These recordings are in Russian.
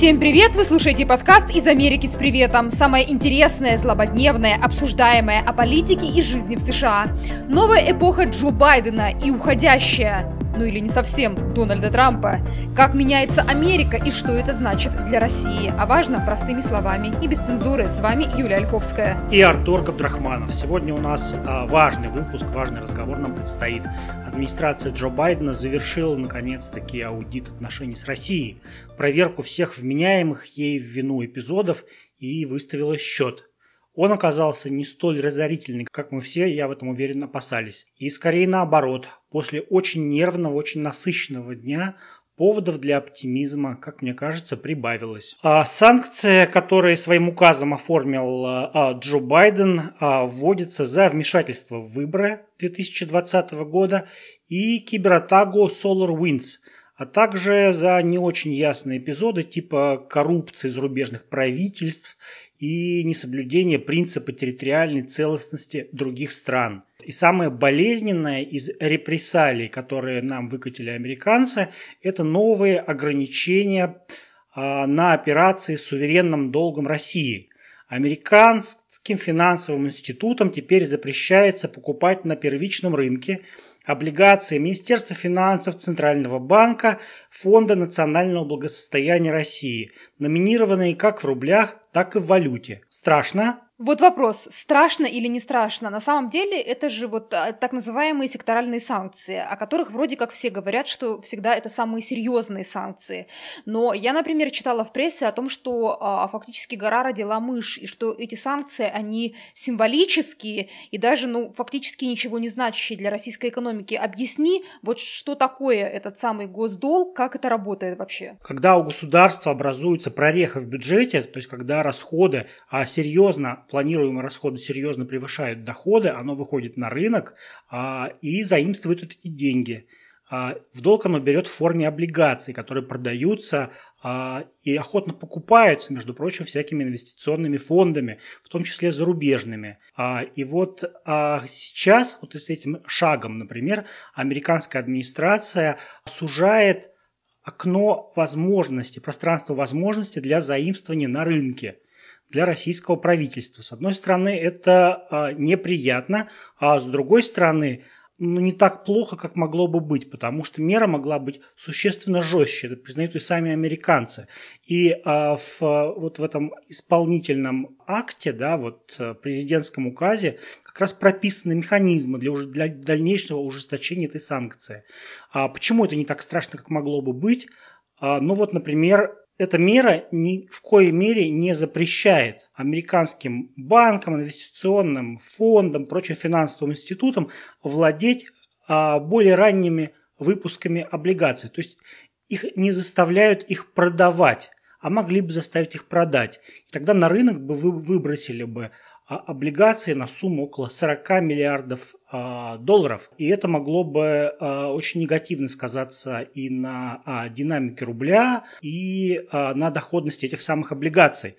Всем привет! Вы слушаете подкаст «Из Америки с приветом». Самое интересное, злободневное, обсуждаемое о политике и жизни в США. Новая эпоха Джо Байдена и уходящая ну или не совсем, Дональда Трампа. Как меняется Америка и что это значит для России. А важно простыми словами и без цензуры. С вами Юлия Ольховская. И Артур Габдрахманов. Сегодня у нас а, важный выпуск, важный разговор нам предстоит. Администрация Джо Байдена завершила наконец-таки аудит отношений с Россией, проверку всех вменяемых ей в вину эпизодов и выставила счет – он оказался не столь разорительный, как мы все, я в этом уверен, опасались. И скорее наоборот, после очень нервного, очень насыщенного дня поводов для оптимизма, как мне кажется, прибавилось. А санкции, которые своим указом оформил а, Джо Байден, а, вводятся за вмешательство в выборы 2020 года и кибератаку SolarWinds, а также за не очень ясные эпизоды типа коррупции зарубежных правительств и несоблюдение принципа территориальной целостности других стран. И самое болезненное из репрессалий, которые нам выкатили американцы, это новые ограничения а, на операции с суверенным долгом России. Американским финансовым институтам теперь запрещается покупать на первичном рынке облигации Министерства финансов Центрального банка Фонда национального благосостояния России, номинированные как в рублях, так и в валюте. Страшно? Вот вопрос, страшно или не страшно? На самом деле это же вот а, так называемые секторальные санкции, о которых вроде как все говорят, что всегда это самые серьезные санкции. Но я, например, читала в прессе о том, что а, фактически гора родила мышь, и что эти санкции, они символические и даже, ну, фактически ничего не значащие для российской экономики. Объясни, вот что такое этот самый госдолг, как это работает вообще? Когда у государства образуется прореха в бюджете, то есть когда расходы а, серьезно планируемые расходы серьезно превышают доходы, оно выходит на рынок а, и заимствует эти деньги. А, в долг оно берет в форме облигаций, которые продаются а, и охотно покупаются, между прочим, всякими инвестиционными фондами, в том числе зарубежными. А, и вот а, сейчас, вот с этим шагом, например, американская администрация сужает окно возможностей, пространство возможностей для заимствования на рынке для российского правительства. С одной стороны, это а, неприятно, а с другой стороны, ну, не так плохо, как могло бы быть, потому что мера могла быть существенно жестче, это признают и сами американцы. И а, в, вот в этом исполнительном акте, да, вот э, президентском указе, как раз прописаны механизмы для, уже, для дальнейшего ужесточения этой санкции. А почему это не так страшно, как могло бы быть? А, ну вот, например, эта мера ни в коей мере не запрещает американским банкам, инвестиционным фондам, прочим финансовым институтам владеть а, более ранними выпусками облигаций. То есть их не заставляют их продавать, а могли бы заставить их продать. И тогда на рынок бы вы выбросили бы облигации на сумму около 40 миллиардов а, долларов. И это могло бы а, очень негативно сказаться и на динамике рубля, и на доходности этих самых облигаций.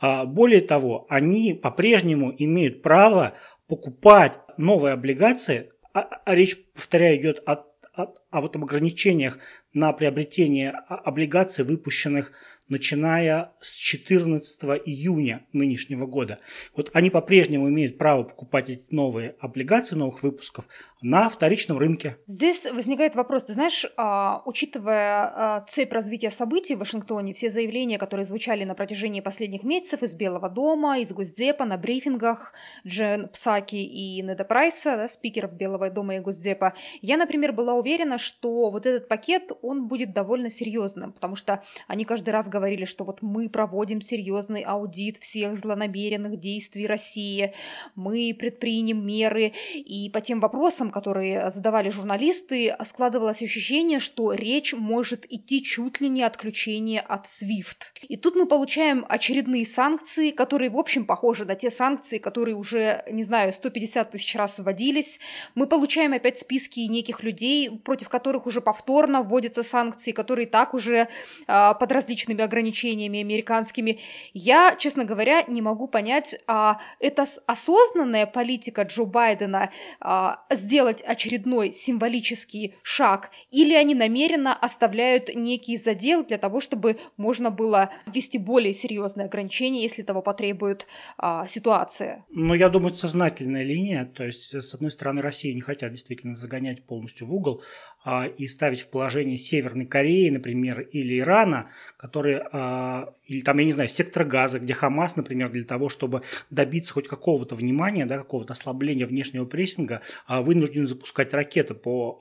Более того, они по-прежнему имеют право покупать новые облигации, а речь, повторяю, идет о, о, о вот об ограничениях на приобретение облигаций, выпущенных начиная с 14 июня нынешнего года. Вот они по-прежнему имеют право покупать эти новые облигации новых выпусков на вторичном рынке. Здесь возникает вопрос, ты знаешь, а, учитывая а, цепь развития событий в Вашингтоне, все заявления, которые звучали на протяжении последних месяцев из Белого дома, из Госдепа, на брифингах Джен Псаки и Неда Прайса, да, спикеров Белого дома и Госдепа, я, например, была уверена, что вот этот пакет, он будет довольно серьезным, потому что они каждый раз говорили, что вот мы проводим серьезный аудит всех злонамеренных действий России, мы предпримем меры, и по тем вопросам, которые задавали журналисты, складывалось ощущение, что речь может идти чуть ли не отключение от SWIFT. И тут мы получаем очередные санкции, которые, в общем, похожи на те санкции, которые уже, не знаю, 150 тысяч раз вводились. Мы получаем опять списки неких людей, против которых уже повторно вводятся санкции, которые так уже э, под различными ограничениями американскими. Я, честно говоря, не могу понять, а, это осознанная политика Джо Байдена а, сделать очередной символический шаг, или они намеренно оставляют некий задел для того, чтобы можно было ввести более серьезные ограничения, если того потребует а, ситуация? Ну, я думаю, сознательная линия. То есть, с одной стороны, Россию не хотят действительно загонять полностью в угол, а, и ставить в положение Северной Кореи, например, или Ирана, которые, а, или там, я не знаю, сектор газа, где Хамас, например, для того, чтобы добиться хоть какого-то внимания, да, какого-то ослабления внешнего прессинга, а, вынужден запускать ракеты по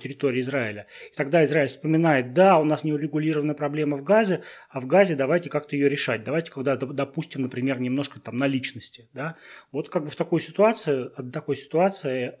территории Израиля. И тогда Израиль вспоминает, да, у нас неурегулированная проблема в Газе, а в Газе давайте как-то ее решать. Давайте, когда допустим, например, немножко там наличности. Да? Вот как бы в такой ситуации, от такой ситуации,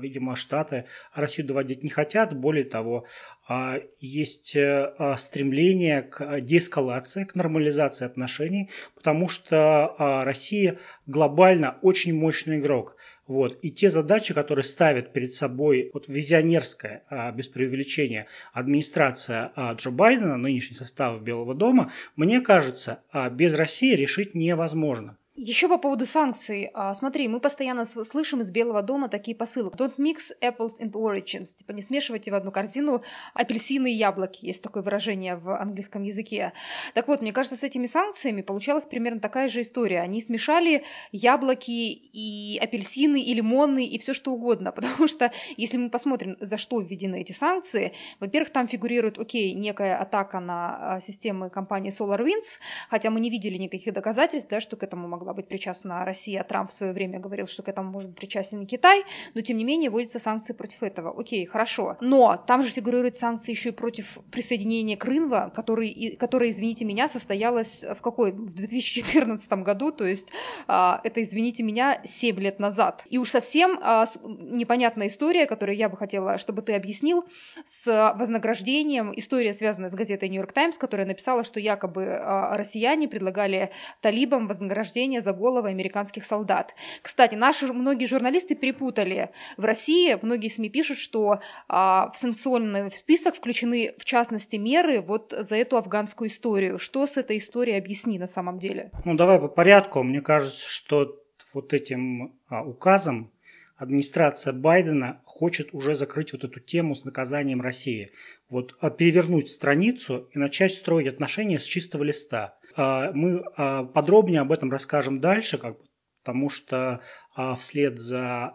видимо, Штаты Россию давать проводить не хотят. Более того, а, есть э, а, стремление к деэскалации, к нормализации отношений, потому что а, Россия глобально очень мощный игрок. Вот. И те задачи, которые ставит перед собой вот, визионерская, без преувеличения, администрация Джо Байдена, нынешний состав Белого дома, мне кажется, без России решить невозможно. Еще по поводу санкций. А, смотри, мы постоянно слышим из Белого дома такие посылы. Don't mix apples and oranges. Типа не смешивайте в одну корзину апельсины и яблоки. Есть такое выражение в английском языке. Так вот, мне кажется, с этими санкциями получалась примерно такая же история. Они смешали яблоки и апельсины, и лимоны, и все что угодно. Потому что, если мы посмотрим, за что введены эти санкции, во-первых, там фигурирует, окей, некая атака на а, системы компании SolarWinds, хотя мы не видели никаких доказательств, да, что к этому могло могла быть причастна Россия. Трамп в свое время говорил, что к этому может быть причастен и Китай, но тем не менее вводятся санкции против этого. Окей, хорошо. Но там же фигурируют санкции еще и против присоединения Крынва, который, которое, извините меня, состоялось в какой? В 2014 году, то есть а, это, извините меня, 7 лет назад. И уж совсем а, непонятная история, которую я бы хотела, чтобы ты объяснил, с вознаграждением. История, связанная с газетой Нью-Йорк Таймс, которая написала, что якобы а, россияне предлагали талибам вознаграждение сражения за головы американских солдат. Кстати, наши многие журналисты перепутали. В России многие СМИ пишут, что а, в санкционный список включены, в частности, меры вот за эту афганскую историю. Что с этой историей объясни на самом деле? Ну, давай по порядку. Мне кажется, что вот этим а, указом администрация Байдена хочет уже закрыть вот эту тему с наказанием России. Вот а, перевернуть страницу и начать строить отношения с чистого листа. А, мы а, подробнее об этом расскажем дальше, как бы, потому что а, вслед за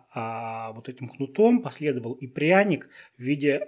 вот этим кнутом последовал и пряник в виде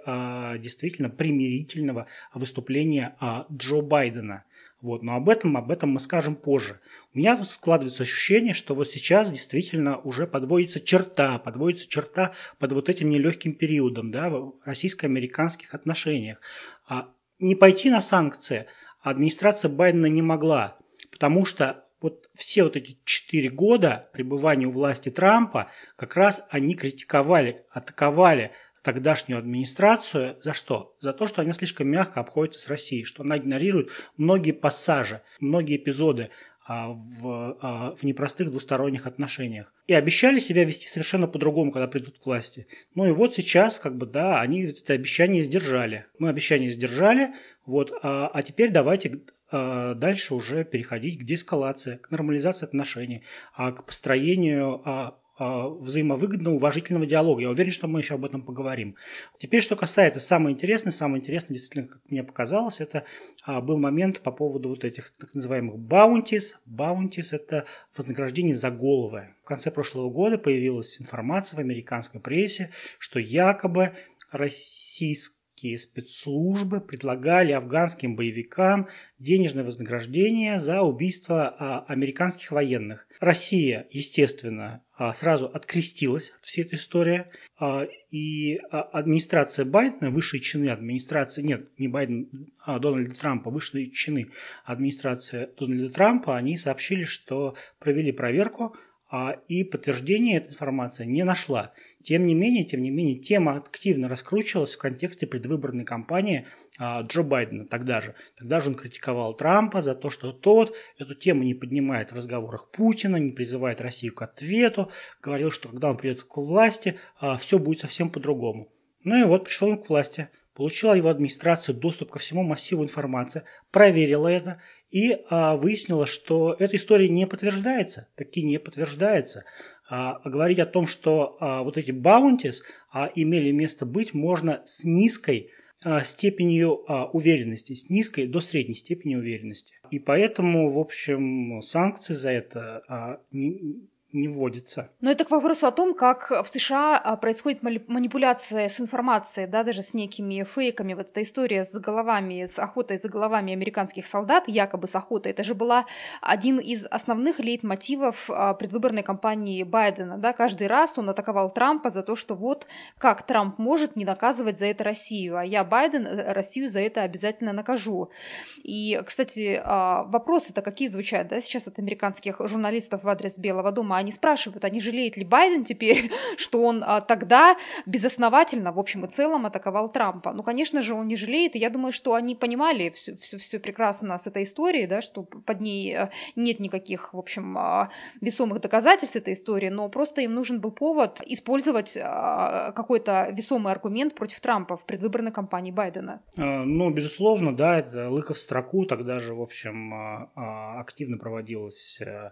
действительно примирительного выступления Джо Байдена. Вот, но об этом, об этом мы скажем позже. У меня складывается ощущение, что вот сейчас действительно уже подводится черта, подводится черта под вот этим нелегким периодом да, в российско-американских отношениях. А не пойти на санкции администрация Байдена не могла, потому что вот все вот эти четыре года пребывания у власти Трампа, как раз они критиковали, атаковали тогдашнюю администрацию за что? За то, что она слишком мягко обходится с Россией, что она игнорирует многие пассажи, многие эпизоды в, а, в непростых двусторонних отношениях. И обещали себя вести совершенно по-другому, когда придут к власти. Ну и вот сейчас, как бы, да, они это обещание сдержали. Мы обещание сдержали, вот, а, а теперь давайте дальше уже переходить к деэскалации, к нормализации отношений, к построению а, взаимовыгодного, уважительного диалога. Я уверен, что мы еще об этом поговорим. Теперь, что касается самого интересного, самое интересное, действительно, как мне показалось, это а, был момент по поводу вот этих так называемых баунтис. Баунтис – это вознаграждение за головы. В конце прошлого года появилась информация в американской прессе, что якобы российская американские спецслужбы предлагали афганским боевикам денежное вознаграждение за убийство а, американских военных. Россия, естественно, а, сразу открестилась от всей этой истории, а, и администрация Байдена, высшие чины администрации, нет, не Байден, а Дональда Трампа, высшие чины администрации Дональда Трампа, они сообщили, что провели проверку, и подтверждения эта информация не нашла. Тем не менее, тем не менее, тема активно раскручивалась в контексте предвыборной кампании а, Джо Байдена тогда же. Тогда же он критиковал Трампа за то, что тот эту тему не поднимает в разговорах Путина, не призывает Россию к ответу, говорил, что когда он придет к власти, а, все будет совсем по-другому. Ну и вот пришел он к власти. Получила его администрация доступ ко всему массиву информации, проверила это и а, выяснила, что эта история не подтверждается, таки не подтверждается. А, говорить о том, что а, вот эти баунтис а, имели место быть, можно с низкой а, степенью а, уверенности, с низкой до средней степени уверенности. И поэтому, в общем, санкции за это а, не, не вводится. Но это к вопросу о том, как в США а, происходит манипуляция с информацией, да, даже с некими фейками. Вот эта история с головами, с охотой за головами американских солдат, якобы с охотой, это же была один из основных лейтмотивов а, предвыборной кампании Байдена. Да. Каждый раз он атаковал Трампа за то, что вот как Трамп может не наказывать за это Россию, а я, Байден, э, Россию за это обязательно накажу. И, кстати, а, вопросы-то какие звучат да, сейчас от американских журналистов в адрес Белого дома? Они спрашивают, а жалеет ли Байден теперь, что он а, тогда безосновательно, в общем и целом, атаковал Трампа. Ну, конечно же, он не жалеет, и я думаю, что они понимали все, все, все прекрасно с этой историей, да, что под ней э, нет никаких, в общем, а, весомых доказательств этой истории, но просто им нужен был повод использовать а, какой-то весомый аргумент против Трампа в предвыборной кампании Байдена. А, ну, безусловно, да, это лыков строку тогда же, в общем, активно проводилась э,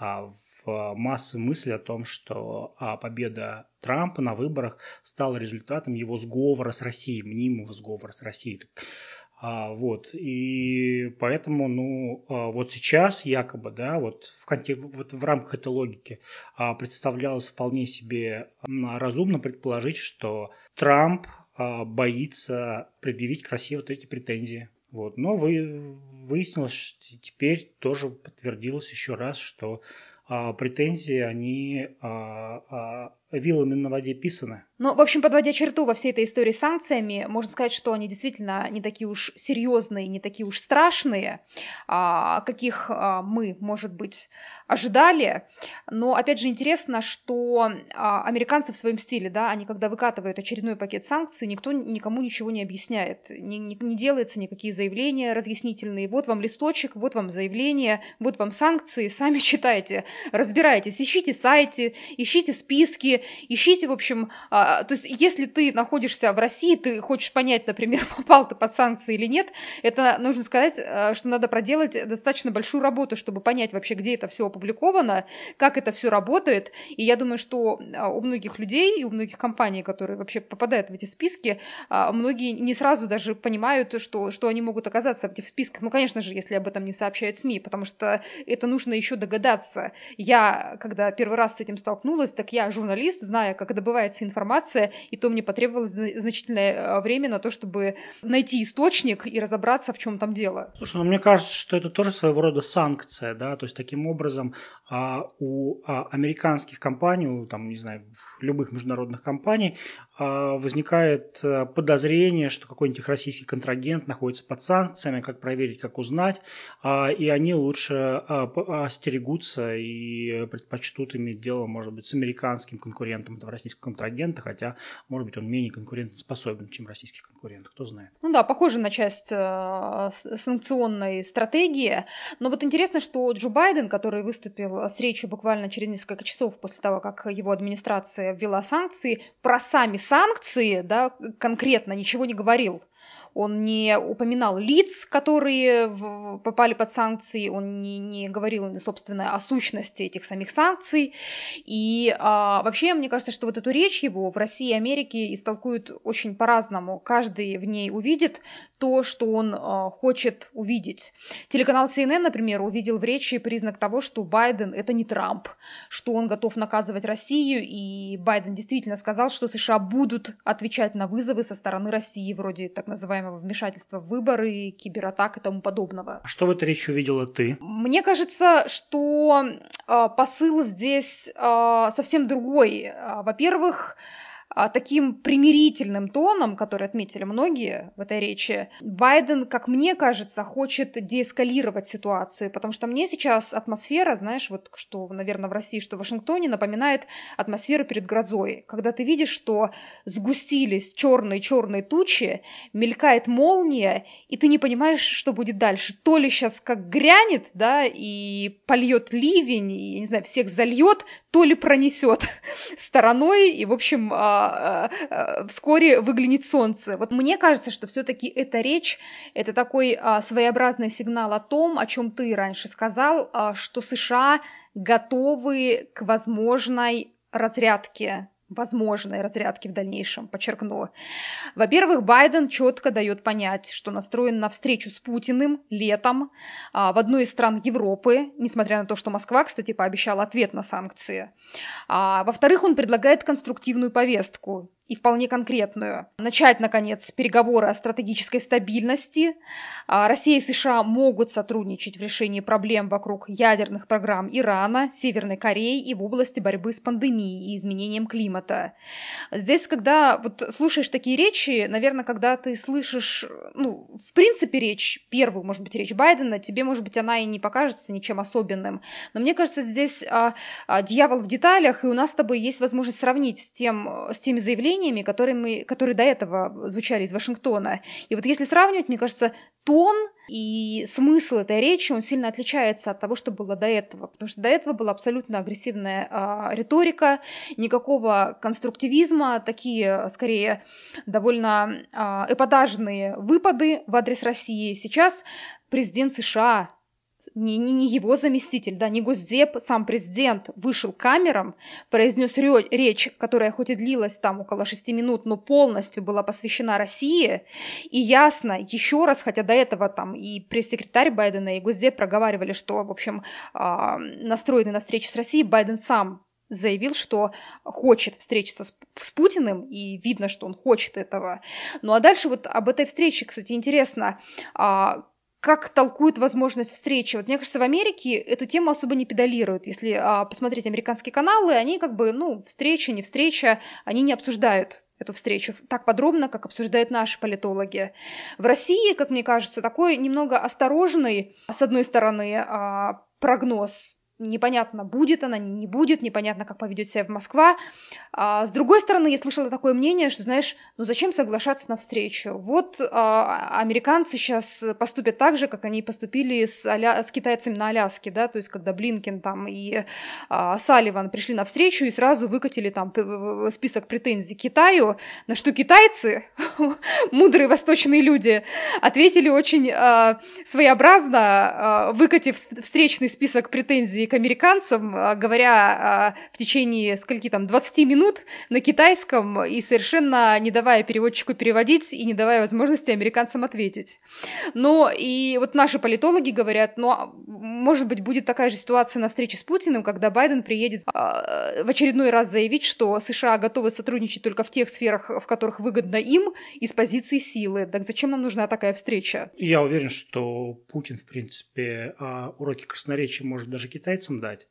а, в массы мысли о том, что а, победа Трампа на выборах стала результатом его сговора с Россией, мнимого сговора с Россией. А, вот, и поэтому, ну, вот сейчас якобы, да, вот в, контек... вот в рамках этой логики представлялось вполне себе разумно предположить, что Трамп боится предъявить к России вот эти претензии. Вот. Но вы, выяснилось, что теперь тоже подтвердилось еще раз, что а, претензии, они а, а, вилами на воде писаны. Ну, в общем, подводя черту во всей этой истории с санкциями, можно сказать, что они действительно не такие уж серьезные, не такие уж страшные, а, каких а, мы, может быть, ожидали. Но, опять же, интересно, что а, американцы в своем стиле, да, они когда выкатывают очередной пакет санкций, никто никому ничего не объясняет, не, не, не делается никакие заявления разъяснительные. Вот вам листочек, вот вам заявление, вот вам санкции, сами читайте, разбирайтесь, ищите сайты, ищите списки, ищите, в общем, а, то есть если ты находишься в России, ты хочешь понять, например, попал ты под санкции или нет, это нужно сказать, а, что надо проделать достаточно большую работу, чтобы понять вообще, где это все опубликовано, как это все работает, и я думаю, что а, у многих людей и у многих компаний, которые вообще попадают в эти списки, многие не сразу даже понимают, что, что они могут оказаться в этих списках. Ну, конечно же, если об этом не сообщают СМИ, потому что это нужно еще догадаться. Я, когда первый раз с этим столкнулась, так я журналист, журналист, зная, как добывается информация, и то мне потребовалось значительное э, время на то, чтобы найти источник и разобраться, в чем там дело. Слушай, ну мне кажется, что это тоже своего рода санкция, да, то есть таким образом а, у а, американских компаний, у, там, не знаю, любых международных компаний а, возникает э, подозрение, что какой-нибудь их российский контрагент находится под санкциями, как проверить, как узнать, и они лучше а, остерегутся и предпочтут иметь дело, может быть, с американским конкурентом этого российского контрагента, хотя, может быть, он менее конкурентоспособен, чем российский конкурент, кто знает. Ну да, похоже на часть э, санкционной стратегии, но вот интересно, что Джо Байден, который выступил с речью буквально через несколько часов после того, как его администрация ввела санкции, про сами санкции, да, конкретно ничего не говорил. Он не упоминал лиц, которые в, попали под санкции, он не, не говорил, собственно, о сущности этих самих санкций. И а, вообще, мне кажется, что вот эту речь его в России и Америке истолкуют очень по-разному. Каждый в ней увидит то, что он а, хочет увидеть. Телеканал CNN, например, увидел в речи признак того, что Байден это не Трамп, что он готов наказывать Россию, и Байден действительно сказал, что США будут отвечать на вызовы со стороны России, вроде так называемого вмешательства в выборы, кибератак и тому подобного. А что в этой речи увидела ты? Мне кажется, что э, посыл здесь э, совсем другой. Во-первых, а, таким примирительным тоном, который отметили многие в этой речи, Байден, как мне кажется, хочет деэскалировать ситуацию, потому что мне сейчас атмосфера, знаешь, вот что, наверное, в России, что в Вашингтоне, напоминает атмосферу перед грозой, когда ты видишь, что сгустились черные-черные тучи, мелькает молния, и ты не понимаешь, что будет дальше. То ли сейчас как грянет, да, и польет ливень, и, не знаю, всех зальет, то ли пронесет стороной, и, в общем, а, а, а, вскоре выглянет солнце. Вот мне кажется, что все-таки эта речь, это такой а, своеобразный сигнал о том, о чем ты раньше сказал, а, что США готовы к возможной разрядке возможной разрядки в дальнейшем, подчеркну. Во-первых, Байден четко дает понять, что настроен на встречу с Путиным летом а, в одной из стран Европы, несмотря на то, что Москва, кстати, пообещала ответ на санкции. А, во-вторых, он предлагает конструктивную повестку и вполне конкретную. Начать, наконец, переговоры о стратегической стабильности. А, Россия и США могут сотрудничать в решении проблем вокруг ядерных программ Ирана, Северной Кореи и в области борьбы с пандемией и изменением климата. Здесь, когда вот слушаешь такие речи, наверное, когда ты слышишь, ну, в принципе, речь, первую, может быть, речь Байдена, тебе, может быть, она и не покажется ничем особенным. Но мне кажется, здесь а, а, дьявол в деталях, и у нас с тобой есть возможность сравнить с, тем, с теми заявлениями, заявлениями, которые, мы, которые до этого звучали из Вашингтона. И вот если сравнивать, мне кажется, тон и смысл этой речи, он сильно отличается от того, что было до этого. Потому что до этого была абсолютно агрессивная а, риторика, никакого конструктивизма, такие, скорее, довольно а, эпатажные выпады в адрес России. Сейчас президент США не, не, не его заместитель, да, не Госдеп, сам президент вышел камерам, произнес речь, которая хоть и длилась там около шести минут, но полностью была посвящена России, и ясно, еще раз, хотя до этого там и пресс-секретарь Байдена, и Госдеп проговаривали, что, в общем, э, настроены на встречу с Россией, Байден сам заявил, что хочет встретиться с, с Путиным, и видно, что он хочет этого. Ну а дальше вот об этой встрече, кстати, интересно, а, как толкуют возможность встречи. Вот мне кажется, в Америке эту тему особо не педалируют. Если а, посмотреть американские каналы, они как бы, ну, встреча, не встреча, они не обсуждают эту встречу так подробно, как обсуждают наши политологи. В России, как мне кажется, такой немного осторожный, с одной стороны, а, прогноз непонятно, будет она, не будет, непонятно, как поведет себя в Москва. А, с другой стороны, я слышала такое мнение, что, знаешь, ну зачем соглашаться на встречу? Вот а, американцы сейчас поступят так же, как они поступили с, Аля... с китайцами на Аляске, да, то есть когда Блинкен там и а, Салливан пришли на встречу и сразу выкатили там список претензий Китаю, на что китайцы, мудрые восточные люди, ответили очень а, своеобразно, а, выкатив встречный список претензий к американцам, а, говоря а, в течение скольки там 20 минут на китайском и совершенно не давая переводчику переводить и не давая возможности американцам ответить. Но и вот наши политологи говорят, ну, а, может быть, будет такая же ситуация на встрече с Путиным, когда Байден приедет в очередной раз заявить, что США готовы сотрудничать только в тех сферах, в которых выгодно им, из позиции силы. Так зачем нам нужна такая встреча? Я уверен, что Путин, в принципе, уроки красноречия может даже китайцам китайцам дать.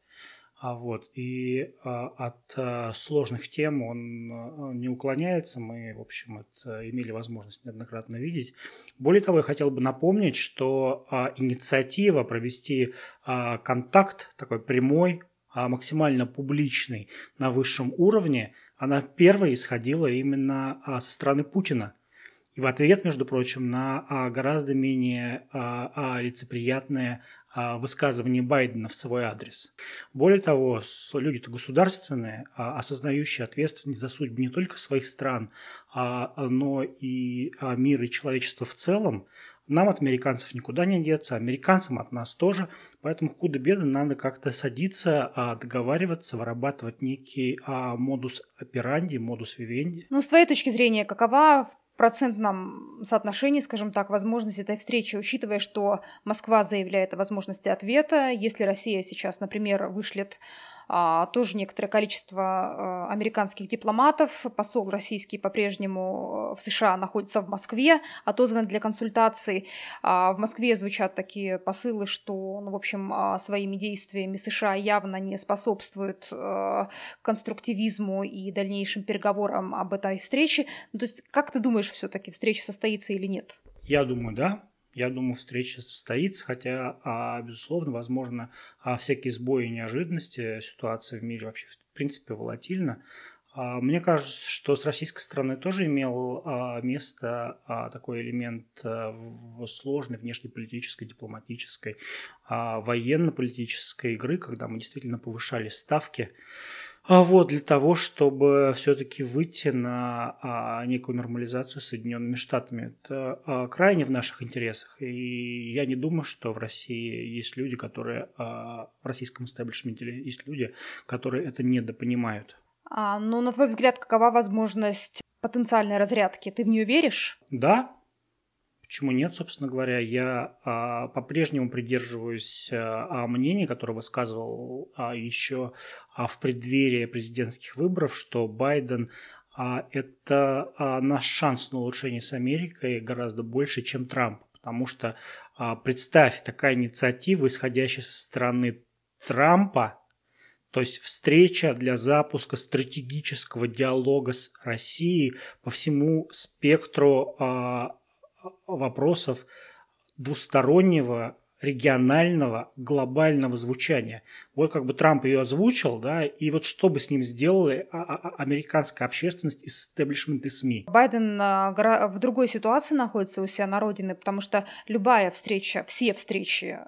А вот, и а, от а, сложных тем он а, не уклоняется. Мы, в общем, это имели возможность неоднократно видеть. Более того, я хотел бы напомнить, что инициатива провести контакт такой прямой, максимально публичный на высшем уровне, она первой исходила именно со стороны Путина. И в ответ, между прочим, на гораздо менее лицеприятное а, высказывание Байдена в свой адрес. Более того, люди-то государственные, а, осознающие ответственность за судьбу не только своих стран, а, но и мира и человечества в целом, нам от американцев никуда не деться, американцам от нас тоже. Поэтому худо-бедно надо как-то садиться, договариваться, вырабатывать некий модус операнди, модус вивенди. Ну, с твоей точки зрения, какова процентном соотношении, скажем так, возможности этой встречи, учитывая, что Москва заявляет о возможности ответа, если Россия сейчас, например, вышлет тоже некоторое количество а, американских дипломатов. Посол российский по-прежнему в США находится в Москве, отозван для консультаций. А, в Москве звучат такие посылы, что, ну, в общем, своими действиями США явно не способствуют конструктивизму и дальнейшим переговорам об этой встрече. Ну, то есть, как ты думаешь, все-таки встреча состоится или нет? Я думаю, да. Я думаю, встреча состоится, хотя, а, безусловно, возможно, а, всякие сбои и неожиданности, ситуация в мире вообще, в принципе, волатильна. А, мне кажется, что с российской стороны тоже имел а, место такой элемент в сложной внешнеполитической, дипломатической, военно-политической игры, когда мы действительно повышали ставки вот для того, чтобы все-таки выйти на а, некую нормализацию с Соединенными Штатами. Это а, крайне в наших интересах. И я не думаю, что в России есть люди, которые а, в российском истеблишменте есть люди, которые это недопонимают. А, ну, на твой взгляд, какова возможность потенциальной разрядки? Ты в нее веришь? Да, Почему нет, собственно говоря? Я а, по-прежнему придерживаюсь а, мнения, которое высказывал а, еще а, в преддверии президентских выборов, что Байден а, это а, наш шанс на улучшение с Америкой гораздо больше, чем Трамп. Потому что а, представь, такая инициатива, исходящая со стороны Трампа, то есть встреча для запуска стратегического диалога с Россией по всему спектру а, вопросов двустороннего, регионального, глобального звучания. Вот как бы Трамп ее озвучил, да, и вот что бы с ним сделали а, а, а, американская общественность, истеблишмент и СМИ. Байден в другой ситуации находится у себя на родине, потому что любая встреча, все встречи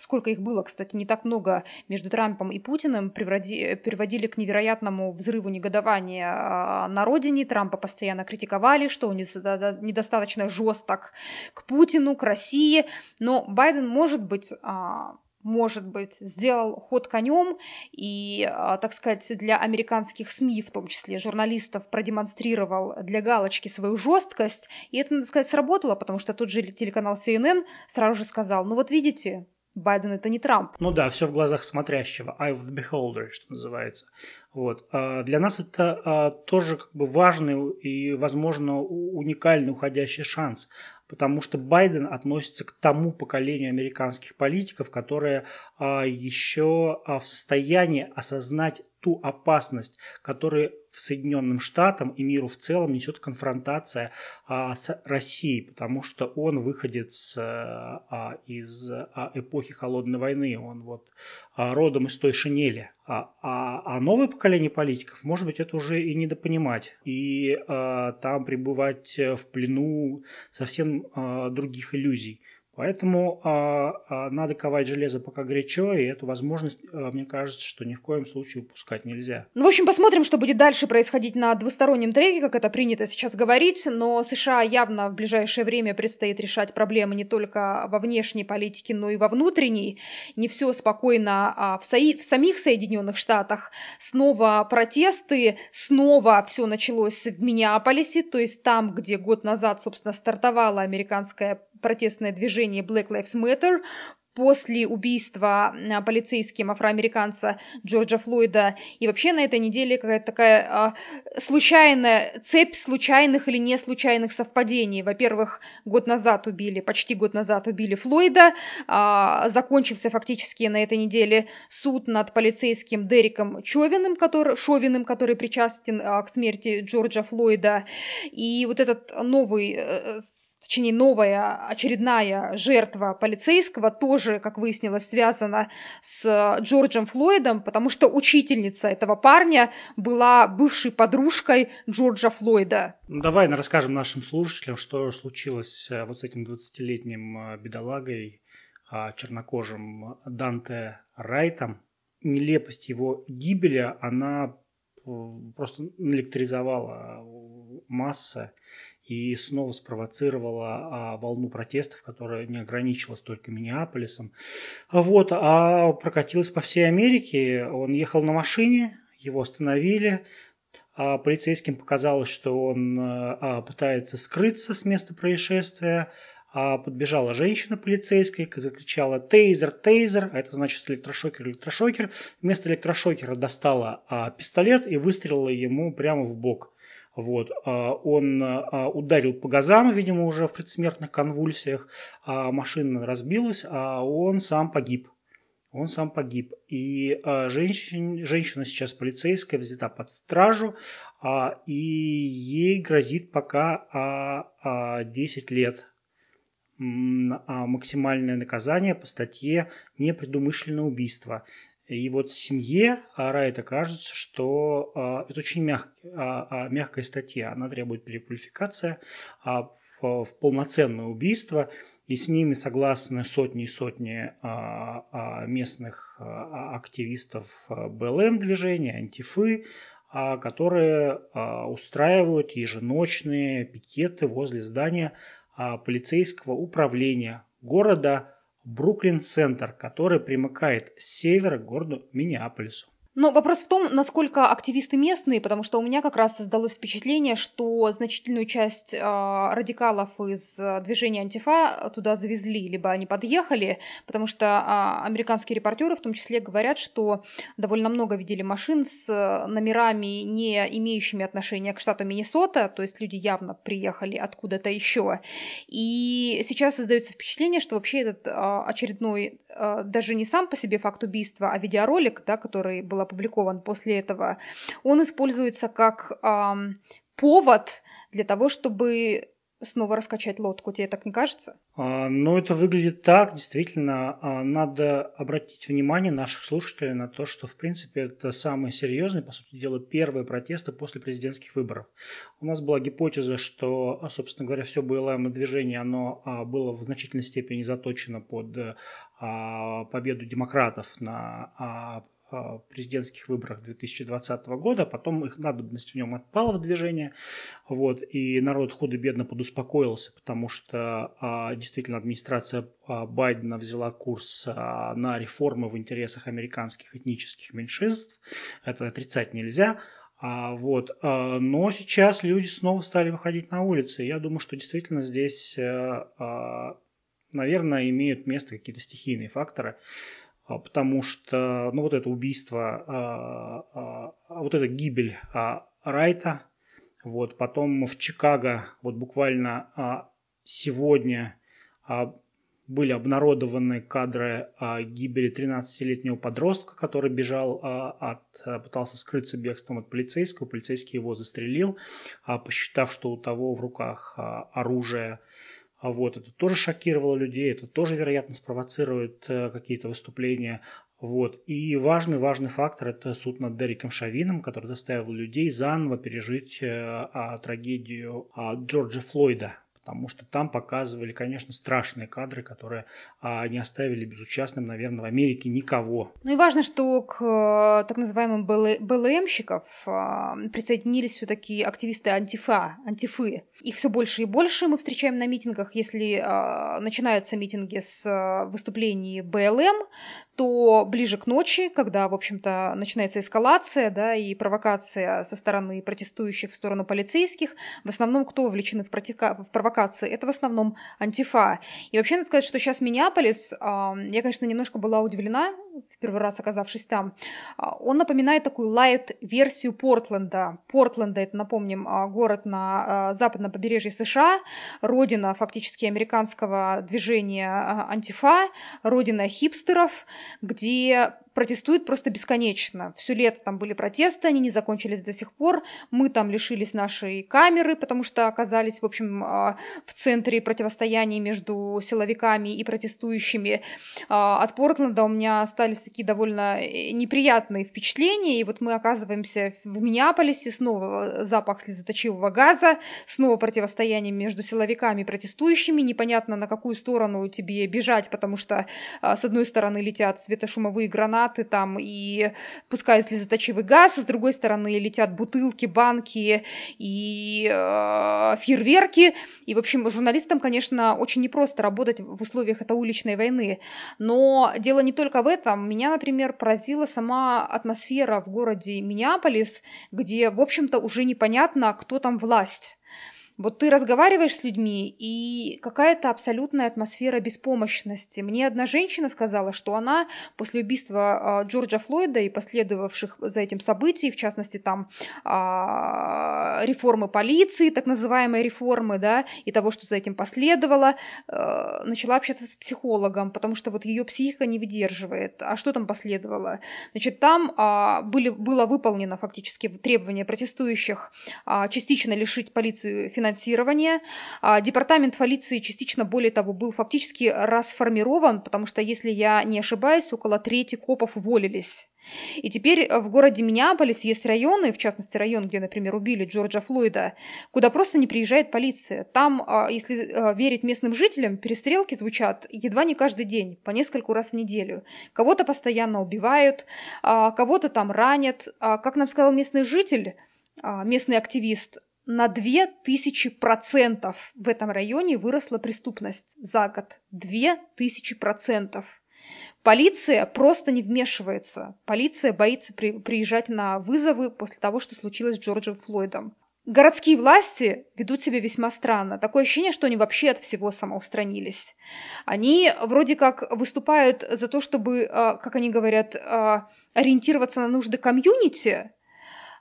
сколько их было, кстати, не так много между Трампом и Путиным, приводи, приводили к невероятному взрыву негодования а, на родине. Трампа постоянно критиковали, что он недостаточно жесток к Путину, к России. Но Байден, может быть, а, может быть, сделал ход конем и, а, так сказать, для американских СМИ, в том числе журналистов, продемонстрировал для галочки свою жесткость. И это, надо сказать, сработало, потому что тот же телеканал CNN сразу же сказал, ну вот видите, Байден это не Трамп. Ну да, все в глазах смотрящего, eye of the beholder, что называется. Вот. А для нас это а, тоже как бы важный и, возможно, уникальный уходящий шанс, потому что Байден относится к тому поколению американских политиков, которые а, еще в состоянии осознать ту опасность, которую в Соединенным Штатам и миру в целом несет конфронтация а, с Россией, потому что он выходец а, из а, эпохи холодной войны, он вот а, родом из той шинели. А, а, а новое поколение политиков, может быть, это уже и недопонимать, и а, там пребывать в плену совсем а, других иллюзий. Поэтому а, а, надо ковать железо пока горячо, и эту возможность, а, мне кажется, что ни в коем случае упускать нельзя. Ну, в общем, посмотрим, что будет дальше происходить на двустороннем треке, как это принято сейчас говорить, но США явно в ближайшее время предстоит решать проблемы не только во внешней политике, но и во внутренней. Не все спокойно а в, сои- в самих Соединенных Штатах. Снова протесты, снова все началось в Миннеаполисе, то есть там, где год назад, собственно, стартовала американская протестное движение Black Lives Matter после убийства полицейским афроамериканца Джорджа Флойда. И вообще на этой неделе какая-то такая а, случайная, цепь случайных или не случайных совпадений. Во-первых, год назад убили, почти год назад убили Флойда. А, закончился фактически на этой неделе суд над полицейским Дериком Човиным, который, Шовиным, который причастен а, к смерти Джорджа Флойда. И вот этот новый а, точнее новая очередная жертва полицейского тоже, как выяснилось, связана с Джорджем Флойдом, потому что учительница этого парня была бывшей подружкой Джорджа Флойда. Ну, давай расскажем нашим слушателям, что случилось э, вот с этим 20-летним э, бедолагой, а, чернокожим Данте Райтом. Нелепость его гибели, она э, просто электризовала массы и снова спровоцировала а, волну протестов, которая не ограничилась только Миннеаполисом. Вот, а прокатилась по всей Америке. Он ехал на машине, его остановили. А полицейским показалось, что он а, пытается скрыться с места происшествия. Подбежала женщина полицейская, закричала «Тейзер, тейзер!» Это значит электрошокер, электрошокер. Вместо электрошокера достала пистолет и выстрелила ему прямо в бок. Вот. А, он а, ударил по газам, видимо, уже в предсмертных конвульсиях. А машина разбилась, а он сам погиб. Он сам погиб. И женщина, женщина сейчас полицейская взята под стражу, и ей грозит пока 10 лет максимальное наказание по статье «Непредумышленное убийство». И вот семье Райта кажется, что а, это очень мягкий, а, а, мягкая статья. Она требует переквалификации. А в, в полноценное убийство, и с ними согласны сотни и сотни местных активистов БЛМ-движения, антифы, которые устраивают еженочные пикеты возле здания полицейского управления города Бруклин-центр, который примыкает с севера к городу Миннеаполису. Но вопрос в том, насколько активисты местные, потому что у меня как раз создалось впечатление, что значительную часть э, радикалов из э, движения антифа туда завезли, либо они подъехали, потому что э, американские репортеры в том числе говорят, что довольно много видели машин с номерами, не имеющими отношения к штату Миннесота, то есть люди явно приехали откуда-то еще. И сейчас создается впечатление, что вообще этот э, очередной, э, даже не сам по себе факт убийства, а видеоролик, да, который был опубликован после этого, он используется как повод для того, чтобы снова раскачать лодку. Тебе так не кажется? А, ну, это выглядит так. Действительно, а, надо обратить внимание наших слушателей на то, что, в принципе, это самые серьезные, по сути дела, первые протесты после президентских выборов. У нас была гипотеза, что, собственно говоря, все БЛМ движение, оно а, было в значительной степени заточено под победу демократов на президентских выборах 2020 года, потом их надобность в нем отпала в движение, вот, и народ худо-бедно подуспокоился, потому что а, действительно администрация а, Байдена взяла курс а, на реформы в интересах американских этнических меньшинств, это отрицать нельзя, вот. Но сейчас люди снова стали выходить на улицы. Я думаю, что действительно здесь, а, наверное, имеют место какие-то стихийные факторы. А, потому что, ну, вот это убийство, а, а, вот эта гибель Райта, вот, потом в Чикаго, вот буквально сегодня были обнародованы кадры гибели 13-летнего подростка, который бежал от, пытался скрыться бегством от полицейского, полицейский его застрелил, посчитав, что у того в руках оружие, вот это тоже шокировало людей, это тоже, вероятно, спровоцирует э, какие-то выступления. Вот. И важный, важный фактор – это суд над Дериком Шавином, который заставил людей заново пережить э, а, трагедию а, Джорджа Флойда потому что там показывали, конечно, страшные кадры, которые а, не оставили безучастным, наверное, в Америке никого. Ну и важно, что к э, так называемым БЛМщиков а, присоединились все-таки активисты антифа, антифы. Их все больше и больше мы встречаем на митингах. Если а, начинаются митинги с а, выступлений БЛМ, то ближе к ночи, когда, в общем-то, начинается эскалация, да, и провокация со стороны протестующих в сторону полицейских, в основном кто вовлечены в, протика... в провокации? Это в основном антифа. И вообще, надо сказать, что сейчас Миннеаполис, я, конечно, немножко была удивлена, в первый раз оказавшись там, а, он напоминает такую лайт-версию Портленда. Портленда, это, напомним, а, город на а, западном побережье США, родина фактически американского движения антифа, родина хипстеров, где протестуют просто бесконечно. Все лето там были протесты, они не закончились до сих пор. Мы там лишились нашей камеры, потому что оказались, в общем, а, в центре противостояния между силовиками и протестующими. А, от Портленда у меня остались такие довольно э, неприятные впечатления. И вот мы оказываемся в Миннеаполисе, снова запах слезоточивого газа, снова противостояние между силовиками и протестующими. Непонятно, на какую сторону тебе бежать, потому что а, с одной стороны летят светошумовые гранаты, гранаты там и пускай слезоточивый газ, с другой стороны летят бутылки, банки и э, фейерверки. И, в общем, журналистам, конечно, очень непросто работать в условиях этой уличной войны. Но дело не только в этом. Меня, например, поразила сама атмосфера в городе Миннеаполис, где, в общем-то, уже непонятно, кто там власть. Вот ты разговариваешь с людьми, и какая-то абсолютная атмосфера беспомощности. Мне одна женщина сказала, что она после убийства э, Джорджа Флойда и последовавших за этим событий, в частности, там э, реформы полиции, так называемой реформы, да, и того, что за этим последовало, э, начала общаться с психологом, потому что вот ее психика не выдерживает. А что там последовало? Значит, там были, было выполнено фактически требование протестующих частично лишить полицию финансирования. А, департамент полиции частично, более того, был фактически расформирован, потому что, если я не ошибаюсь, около трети копов уволились. И теперь э, в городе Миннеаполис есть районы, в частности район, где, например, убили Джорджа Флойда, куда просто не приезжает полиция. Там, а, если э, верить местным жителям, перестрелки звучат едва не каждый день, по нескольку раз в неделю. Кого-то постоянно убивают, а, кого-то там ранят. Как нам сказал местный житель, местный активист, на 2000% в этом районе выросла преступность за год. 2000%. Полиция просто не вмешивается. Полиция боится при, приезжать на вызовы после того, что случилось с Джорджем Флойдом. Городские власти ведут себя весьма странно. Такое ощущение, что они вообще от всего самоустранились. Они вроде как выступают за то, чтобы, а, как они говорят, а, ориентироваться на нужды комьюнити,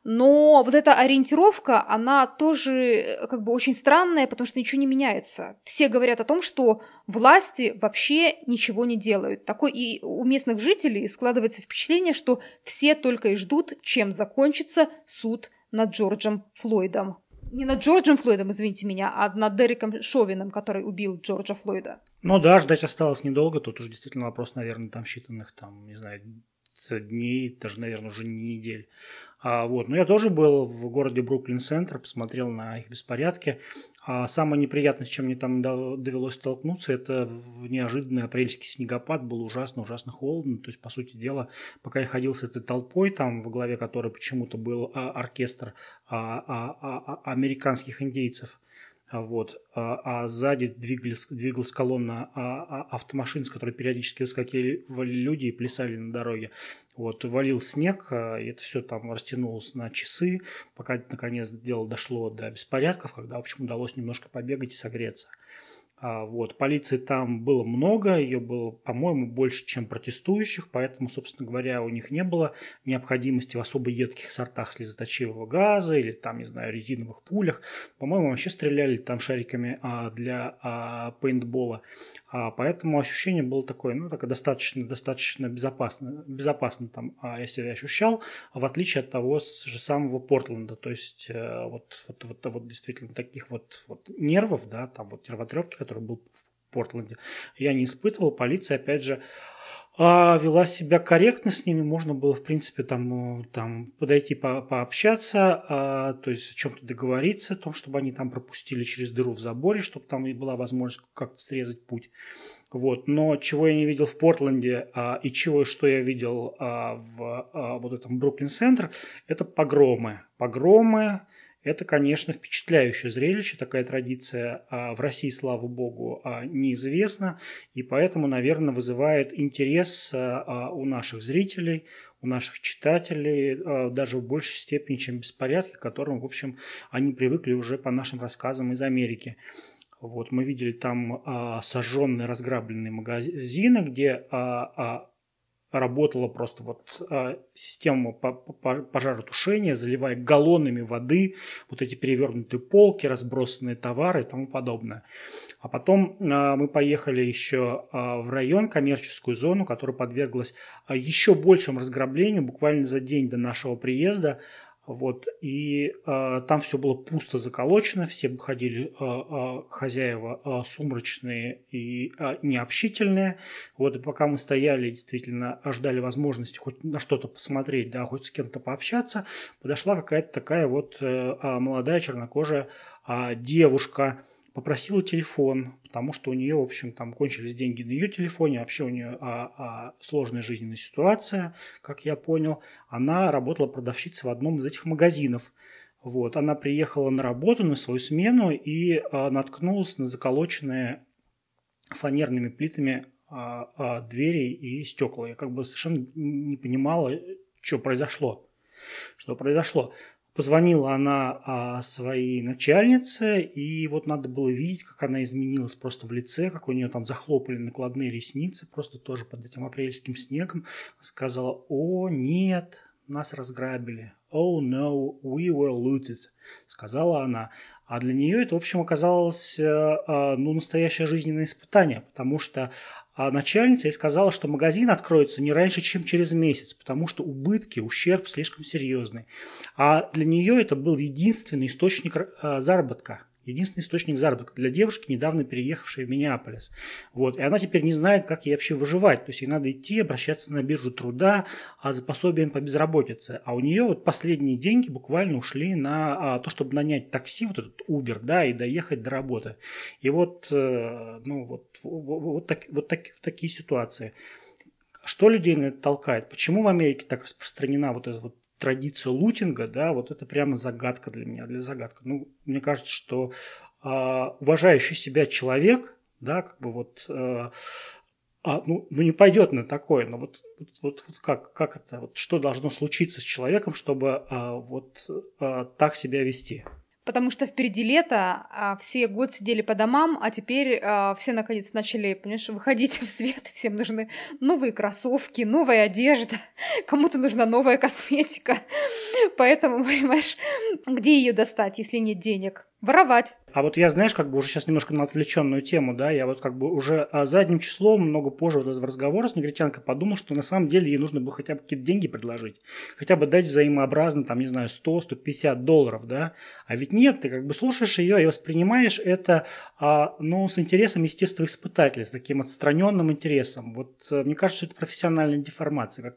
но вот эта ориентировка, она тоже э, как бы очень странная, потому что ничего не меняется. Все говорят о том, что власти вообще ничего не делают. Такой и у местных жителей складывается впечатление, что все только и ждут, чем закончится суд над Джорджем Флойдом. Не над Джорджем Флойдом, извините меня, а над Дереком Шовином, который убил Джорджа Флойда. Ну да, ждать осталось недолго. Тут уже действительно вопрос, наверное, там считанных, там, не знаю, дней, даже, наверное, уже не недель. А, вот. Но я тоже был в городе Бруклин-центр, посмотрел на их беспорядки. А самое неприятное, с чем мне там довелось столкнуться, это в неожиданный апрельский снегопад. Было ужасно, ужасно холодно. То есть, по сути дела, пока я ходил с этой толпой, там в главе которой почему-то был а, оркестр а, а, американских индейцев – вот, а, сзади двигались, двигалась колонна автомашин, с которой периодически выскакивали люди и плясали на дороге. Вот, валил снег, а, и это все там растянулось на часы, пока наконец дело дошло до беспорядков, когда, в общем, удалось немножко побегать и согреться. А, вот. Полиции там было много, ее было, по-моему, больше, чем протестующих, поэтому, собственно говоря, у них не было необходимости в особо едких сортах слезоточивого газа или там, не знаю, резиновых пулях. По-моему, вообще стреляли там шариками а, для а, пейнтбола. А, поэтому ощущение было такое, ну, такое достаточно, достаточно безопасно, безопасно там а, я себя ощущал, в отличие от того же самого Портленда. То есть э, вот, вот, вот, вот действительно таких вот, вот нервов, да, там вот нервотрепки, который был в Портленде, я не испытывал. Полиция, опять же, а, вела себя корректно с ними, можно было, в принципе, там, там подойти по, пообщаться, а, то есть о чем-то договориться, о том, чтобы они там пропустили через дыру в заборе, чтобы там и была возможность как-то срезать путь. Вот. Но чего я не видел в Портленде а, и чего, что я видел а, в а, вот этом Бруклин-центр, это погромы. Погромы, это, конечно, впечатляющее зрелище, такая традиция а, в России, слава богу, а, неизвестна, и поэтому, наверное, вызывает интерес а, у наших зрителей, у наших читателей даже в большей степени, чем беспорядки, к которым, в общем, они привыкли уже по нашим рассказам из Америки. Вот, мы видели там а, сожженные, разграбленные магазины, где а, а, работала просто вот э, система пожаротушения, заливая галлонами воды вот эти перевернутые полки, разбросанные товары и тому подобное. А потом э, мы поехали еще э, в район, коммерческую зону, которая подверглась еще большему разграблению буквально за день до нашего приезда. Вот, и э, там все было пусто заколочено, все ходили э, э, хозяева э, сумрачные и э, необщительные. Вот, и пока мы стояли, действительно ждали возможности хоть на что-то посмотреть, да, хоть с кем-то пообщаться, подошла какая-то такая вот э, молодая чернокожая э, девушка, попросила телефон, потому что у нее, в общем, там кончились деньги на ее телефоне, вообще у нее а, а, сложная жизненная ситуация, как я понял. Она работала продавщицей в одном из этих магазинов. Вот, она приехала на работу, на свою смену и а, наткнулась на заколоченные фанерными плитами а, а, двери и стекла. Я как бы совершенно не понимала, что произошло. Что произошло. Позвонила она а, своей начальнице, и вот надо было видеть, как она изменилась просто в лице, как у нее там захлопали накладные ресницы, просто тоже под этим апрельским снегом. Сказала, о, нет, нас разграбили. Oh no, we were looted, сказала она. А для нее это, в общем, оказалось э, э, ну, настоящее жизненное испытание, потому что начальница и сказала, что магазин откроется не раньше, чем через месяц, потому что убытки, ущерб слишком серьезный. А для нее это был единственный источник а, заработка. Единственный источник заработка для девушки, недавно переехавшей в Миннеаполис. Вот. И она теперь не знает, как ей вообще выживать. То есть ей надо идти, обращаться на биржу труда а за пособием по безработице. А у нее вот последние деньги буквально ушли на а, то, чтобы нанять такси, вот этот Uber, да, и доехать до работы. И вот, э, ну, вот, вот, вот, так, вот так, в такие ситуации. Что людей на это толкает? Почему в Америке так распространена вот эта вот традиция лутинга, да, вот это прямо загадка для меня, для загадка. Ну, мне кажется, что э, уважающий себя человек, да, как бы вот, э, а, ну, ну, не пойдет на такое, но вот, вот, вот, вот как, как это, вот что должно случиться с человеком, чтобы э, вот э, так себя вести? Потому что впереди лето, а все год сидели по домам, а теперь а, все наконец начали, понимаешь, выходить в свет, всем нужны новые кроссовки, новая одежда, кому-то нужна новая косметика, поэтому, понимаешь, где ее достать, если нет денег? Воровать. А вот я, знаешь, как бы уже сейчас немножко на отвлеченную тему, да, я вот как бы уже а, задним числом много позже вот этого разговора с негритянкой подумал, что на самом деле ей нужно было хотя бы какие-то деньги предложить, хотя бы дать взаимообразно, там, не знаю, 100-150 долларов, да, а ведь нет, ты как бы слушаешь ее и воспринимаешь это, а, ну, с интересом естествоиспытателя, с таким отстраненным интересом. Вот э, мне кажется, это профессиональная деформация,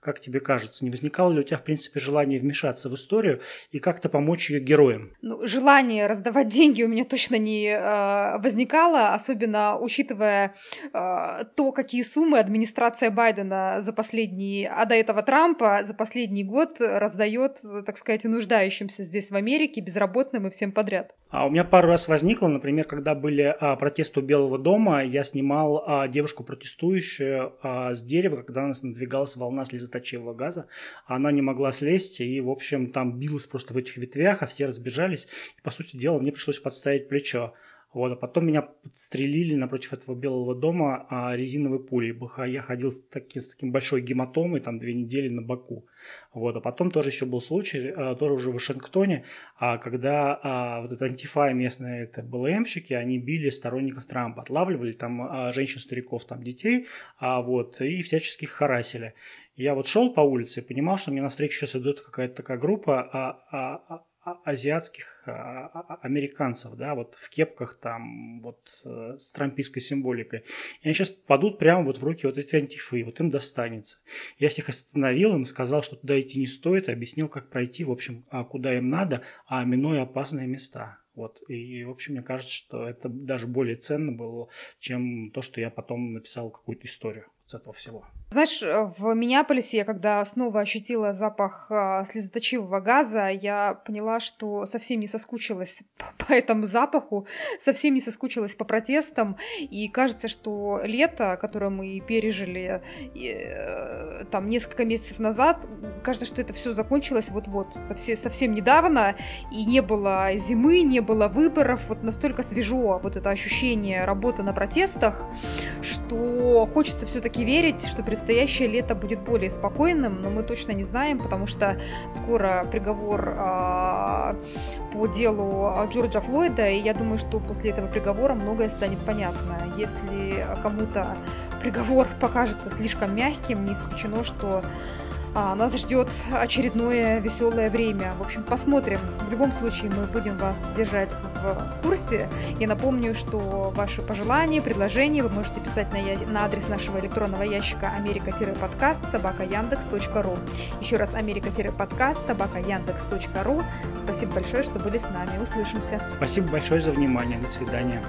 как тебе кажется, не возникало ли у тебя, в принципе, желание вмешаться в историю и как-то помочь ее героям? Ну, желание раздавать деньги у меня точно не э, возникало, особенно учитывая э, то, какие суммы администрация Байдена за последний, а до этого Трампа за последний год раздает, так сказать, нуждающимся здесь в Америке, безработным и всем подряд. А у меня пару раз возникло, например, когда были а, протесты у Белого дома, я снимал а, девушку протестующую а, с дерева, когда у нас надвигалась волна слезоточивого газа, она не могла слезть и, в общем, там билась просто в этих ветвях, а все разбежались. И, по сути дела, мне пришлось подставить плечо. Вот, а потом меня подстрелили напротив этого Белого дома а, резиновой пулей. Я ходил с, таки, с таким большой гематомой, там две недели на боку. Вот, а потом тоже еще был случай, а, тоже уже в Вашингтоне, а, когда а, вот это антифа местные это БЛМщики, они били сторонников Трампа, отлавливали там а, женщин, стариков, там детей, а, вот, и всячески их харасили. Я вот шел по улице и понимал, что мне навстречу сейчас идет какая-то такая группа, а, а, а а, азиатских а, а, американцев, да, вот в кепках там, вот э, с трампийской символикой. И они сейчас падут прямо вот в руки вот эти антифы, вот им достанется. Я всех остановил, им сказал, что туда идти не стоит, объяснил, как пройти, в общем, куда им надо, а минуя опасные места. Вот. И, в общем, мне кажется, что это даже более ценно было, чем то, что я потом написал какую-то историю с этого всего. Знаешь, э, в Миннеаполисе я когда снова ощутила запах э, слезоточивого газа, я поняла, что совсем не соскучилась по этому запаху, совсем не соскучилась по протестам, и кажется, что лето, которое мы пережили э, там несколько месяцев назад, кажется, что это все закончилось вот-вот, совсем, совсем недавно, и не было зимы, не было выборов, вот настолько свежо вот это ощущение работы на протестах, что хочется все-таки верить, что предстоящее лето будет более спокойным, но мы точно не знаем, потому что скоро приговор э, по делу Джорджа Флойда, и я думаю, что после этого приговора многое станет понятно. Если кому-то приговор покажется слишком мягким, не исключено, что а, нас ждет очередное веселое время. В общем, посмотрим. В любом случае, мы будем вас держать в курсе. Я напомню, что ваши пожелания, предложения вы можете писать на, я... на адрес нашего электронного ящика америка-подкаст собака яндекс.ру. Еще раз америка-подкаст собака яндекс.ру. Спасибо большое, что были с нами. Услышимся. Спасибо большое за внимание. До свидания.